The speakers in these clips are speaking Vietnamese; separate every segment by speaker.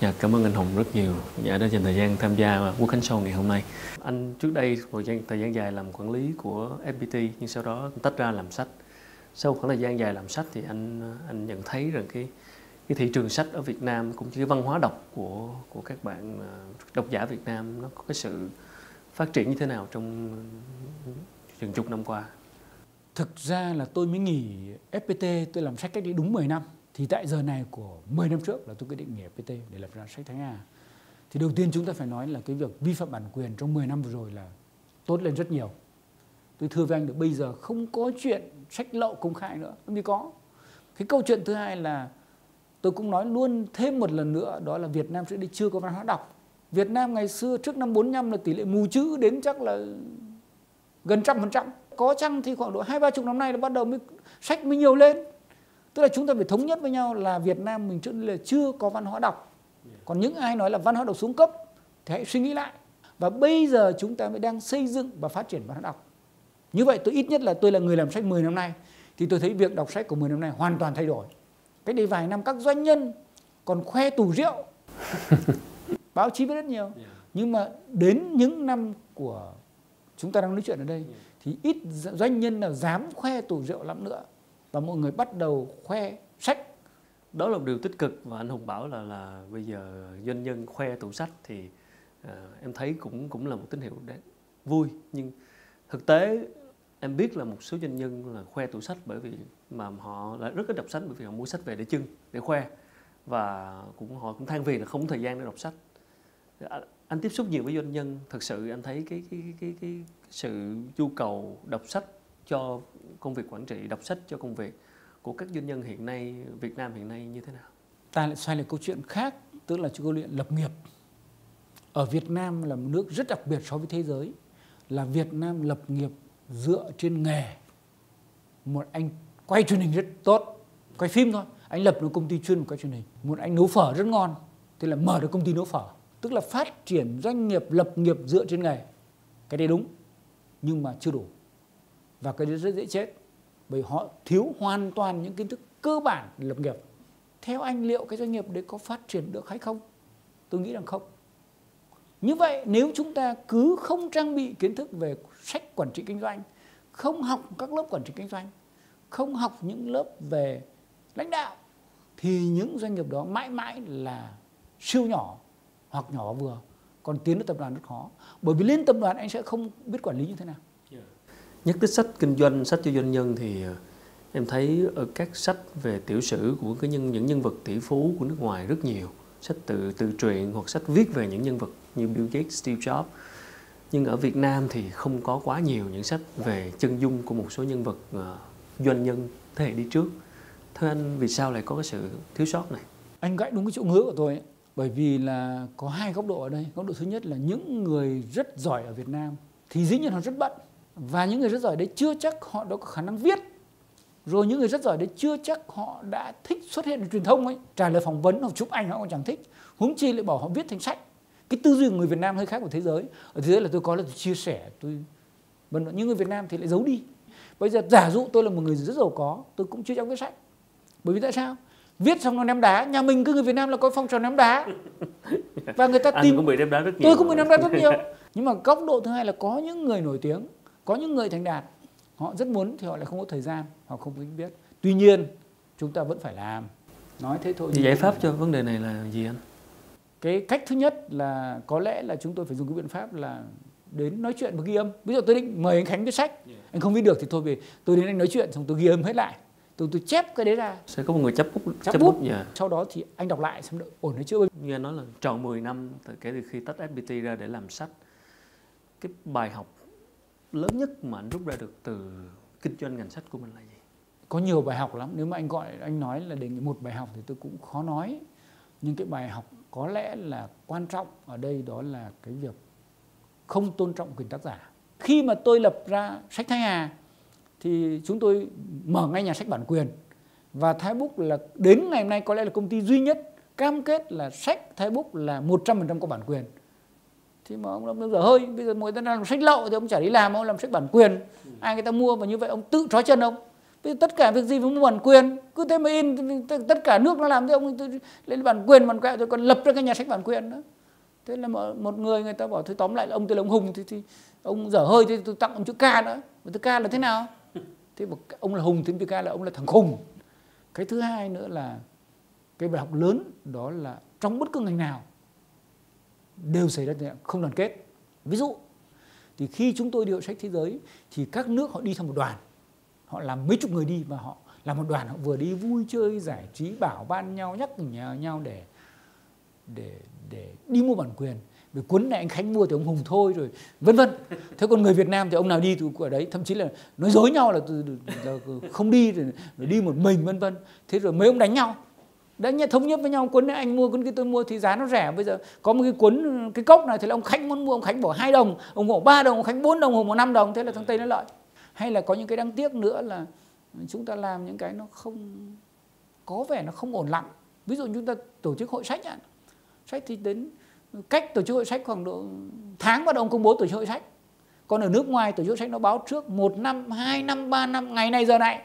Speaker 1: Dạ, cảm ơn anh Hùng rất nhiều dạ, đã dành thời gian tham gia Quốc Khánh Show ngày hôm nay. Anh trước đây một thời gian, thời gian dài làm quản lý của FPT nhưng sau đó tách ra làm sách. Sau khoảng thời gian dài làm sách thì anh anh nhận thấy rằng cái cái thị trường sách ở Việt Nam cũng như cái văn hóa đọc của của các bạn à, độc giả Việt Nam nó có cái sự phát triển như thế nào trong chừng chục năm qua?
Speaker 2: Thực ra là tôi mới nghỉ FPT, tôi làm sách cách đây đúng 10 năm. Thì tại giờ này của 10 năm trước là tôi quyết định nghỉ FPT để lập ra sách Thánh Hà. Thì đầu tiên chúng ta phải nói là cái việc vi phạm bản quyền trong 10 năm vừa rồi là tốt lên rất nhiều. Tôi thưa với anh được bây giờ không có chuyện sách lậu công khai nữa, không có. Cái câu chuyện thứ hai là tôi cũng nói luôn thêm một lần nữa đó là Việt Nam sẽ đi chưa có văn hóa đọc. Việt Nam ngày xưa trước năm 45 là tỷ lệ mù chữ đến chắc là gần trăm phần trăm. Có chăng thì khoảng độ hai ba chục năm nay là bắt đầu mới sách mới nhiều lên. Tức là chúng ta phải thống nhất với nhau là Việt Nam mình trước là chưa có văn hóa đọc. Còn những ai nói là văn hóa đọc xuống cấp thì hãy suy nghĩ lại. Và bây giờ chúng ta mới đang xây dựng và phát triển văn hóa đọc. Như vậy tôi ít nhất là tôi là người làm sách 10 năm nay thì tôi thấy việc đọc sách của 10 năm nay hoàn toàn thay đổi. Cái đây vài năm các doanh nhân còn khoe tủ rượu. Báo chí biết rất nhiều. Nhưng mà đến những năm của chúng ta đang nói chuyện ở đây thì ít doanh nhân nào dám khoe tủ rượu lắm nữa và mọi người bắt đầu khoe sách.
Speaker 1: Đó là một điều tích cực và anh hùng bảo là là bây giờ doanh nhân khoe tủ sách thì uh, em thấy cũng cũng là một tín hiệu đáng vui. Nhưng thực tế em biết là một số doanh nhân là khoe tủ sách bởi vì mà họ lại rất ít đọc sách bởi vì họ mua sách về để trưng để khoe. Và cũng họ cũng than phiền là không có thời gian để đọc sách. Ờ, anh tiếp xúc nhiều với doanh nhân thật sự anh thấy cái cái cái cái sự nhu cầu đọc sách cho công việc quản trị đọc sách cho công việc của các doanh nhân hiện nay Việt Nam hiện nay như thế nào?
Speaker 2: Ta lại xoay lại câu chuyện khác, tức là câu chuyện lập nghiệp. Ở Việt Nam là một nước rất đặc biệt so với thế giới, là Việt Nam lập nghiệp dựa trên nghề. Một anh quay truyền hình rất tốt, quay phim thôi, anh lập một công ty chuyên quay truyền hình. Một anh nấu phở rất ngon, thì là mở được công ty nấu phở. Tức là phát triển doanh nghiệp lập nghiệp dựa trên nghề. Cái đấy đúng, nhưng mà chưa đủ và cái đấy rất dễ chết, bởi họ thiếu hoàn toàn những kiến thức cơ bản lập nghiệp. Theo anh, liệu cái doanh nghiệp đấy có phát triển được hay không? Tôi nghĩ rằng không. Như vậy, nếu chúng ta cứ không trang bị kiến thức về sách quản trị kinh doanh, không học các lớp quản trị kinh doanh, không học những lớp về lãnh đạo, thì những doanh nghiệp đó mãi mãi là siêu nhỏ hoặc nhỏ vừa. Còn tiến đến tập đoàn rất khó. Bởi vì lên tập đoàn anh sẽ không biết quản lý như thế nào
Speaker 1: nhắc tới sách kinh doanh sách cho doanh nhân thì ờ, em thấy ở các sách về tiểu sử của cái nhân những nhân vật tỷ phú của nước ngoài rất nhiều. Sách tự tự truyện hoặc sách viết về những nhân vật như Bill Gates, Steve Jobs. Nhưng ở Việt Nam thì không có quá nhiều những sách về chân dung của một số nhân vật ờ, doanh nhân thế hệ đi trước. Thế anh vì sao lại có cái sự thiếu sót này?
Speaker 2: Anh gãy đúng cái chỗ ngứa của tôi ấy. bởi vì là có hai góc độ ở đây. Góc độ thứ nhất là những người rất giỏi ở Việt Nam thì dĩ nhiên họ rất bận và những người rất giỏi đấy chưa chắc họ đã có khả năng viết. Rồi những người rất giỏi đấy chưa chắc họ đã thích xuất hiện ở truyền thông ấy. Trả lời phỏng vấn hoặc chụp ảnh họ còn chẳng thích. Huống chi lại bảo họ viết thành sách. Cái tư duy của người Việt Nam hơi khác của thế giới. Ở thế giới là tôi có là tôi chia sẻ tôi vân nhưng người Việt Nam thì lại giấu đi. Bây giờ giả dụ tôi là một người rất giàu có tôi cũng chưa chắc viết sách. Bởi vì tại sao? Viết xong nó ném đá. Nhà mình cứ người Việt Nam là có phong trào ném đá.
Speaker 1: Và người ta tin Anh cũng bị ném đá rất nhiều
Speaker 2: tôi cũng bị ném đá rất nhiều. Nhưng mà góc độ thứ hai là có những người nổi tiếng có những người thành đạt họ rất muốn thì họ lại không có thời gian họ không biết tuy nhiên chúng ta vẫn phải làm. Nói thế thôi
Speaker 1: thì giải pháp cho vấn đề này là gì anh?
Speaker 2: Cái cách thứ nhất là có lẽ là chúng tôi phải dùng cái biện pháp là đến nói chuyện và ghi âm. Ví dụ tôi định mời anh khánh viết sách anh không viết được thì thôi về tôi đến anh nói chuyện xong tôi ghi âm hết lại. Tôi tôi chép cái đấy ra.
Speaker 1: Sẽ có một người chấp bút
Speaker 2: chấp, chấp bút, bút yeah. sau đó thì anh đọc lại xem ổn hay chưa
Speaker 1: như anh nói là tròn 10 năm từ kể từ khi tách FPT ra để làm sách. Cái bài học lớn nhất mà anh rút ra được từ kinh doanh ngành sách của mình là gì?
Speaker 2: Có nhiều bài học lắm. Nếu mà anh gọi, anh nói là đề nghị một bài học thì tôi cũng khó nói. Nhưng cái bài học có lẽ là quan trọng ở đây đó là cái việc không tôn trọng quyền tác giả. Khi mà tôi lập ra sách Thái Hà thì chúng tôi mở ngay nhà sách bản quyền và Thái Book là đến ngày hôm nay có lẽ là công ty duy nhất cam kết là sách Thái Book là 100% có bản quyền thì mà ông lâm dở hơi bây giờ người ta làm sách lậu thì ông chả đi làm ông làm sách bản quyền. Ai người ta mua và như vậy ông tự trói chân ông. Tất cả việc gì phải mua bản quyền cứ thế mà in tất cả nước nó làm thế ông lên bản quyền bản quyền rồi còn lập ra cái nhà sách bản quyền nữa. Thế là một người người ta bảo thôi tóm lại là ông tên là ông hùng thì, thì ông dở hơi thì tôi tặng ông chữ k nữa. Mà chữ k là thế nào? Thế mà ông là hùng thì chữ k là ông là thằng khùng. Cái thứ hai nữa là cái bài học lớn đó là trong bất cứ ngành nào đều xảy ra không đoàn kết. Ví dụ thì khi chúng tôi đi hội sách thế giới thì các nước họ đi theo một đoàn. Họ làm mấy chục người đi và họ làm một đoàn họ vừa đi vui chơi giải trí bảo ban nhau nhắc nhở nhau để để để đi mua bản quyền. Vì cuốn này anh Khánh mua thì ông Hùng thôi rồi vân vân. Thế còn người Việt Nam thì ông nào đi từ ở đấy thậm chí là nói dối nhau là, là không đi rồi, rồi đi một mình vân vân. Thế rồi mấy ông đánh nhau đã nhà thống nhất với nhau cuốn này anh mua cuốn kia tôi mua thì giá nó rẻ. Bây giờ có một cái cuốn, cái cốc này thì là ông Khánh muốn mua, ông Khánh bỏ hai đồng, ông bỏ ba đồng, ông Khánh bốn đồng, ông bỏ năm đồng, thế là thằng Tây nó lợi. Hay là có những cái đáng tiếc nữa là chúng ta làm những cái nó không, có vẻ nó không ổn lặng ví dụ chúng ta tổ chức hội sách ạ. Sách thì đến cách tổ chức hội sách khoảng độ tháng bắt đầu công bố tổ chức hội sách. Còn ở nước ngoài tổ chức hội sách nó báo trước một năm, hai năm, ba năm, ngày này, giờ này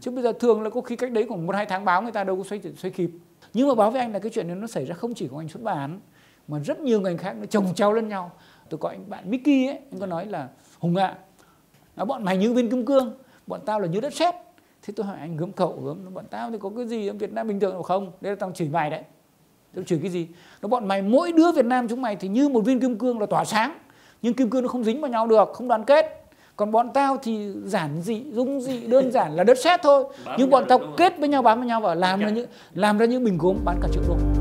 Speaker 2: chứ bây giờ thường là có khi cách đấy khoảng một hai tháng báo người ta đâu có xoay xoay kịp. Nhưng mà báo với anh là cái chuyện này nó xảy ra không chỉ có ngành xuất bản mà rất nhiều ngành khác nó chồng treo lẫn nhau. Tôi có anh bạn Mickey ấy anh có nói là hùng ạ à, bọn mày như viên kim cương bọn tao là như đất sét. Thế tôi hỏi anh gớm cậu gớm bọn tao thì có cái gì ở Việt Nam bình thường không? Đây là tao chửi mày đấy. Tao chửi cái gì? Nó bọn mày mỗi đứa Việt Nam chúng mày thì như một viên kim cương là tỏa sáng nhưng kim cương nó không dính vào nhau được không đoàn kết còn bọn tao thì giản dị dung dị đơn giản là đất sét thôi. Nhưng bọn tao kết với nhau bám với nhau và làm ra những làm ra những bình gốm bán cả triệu đô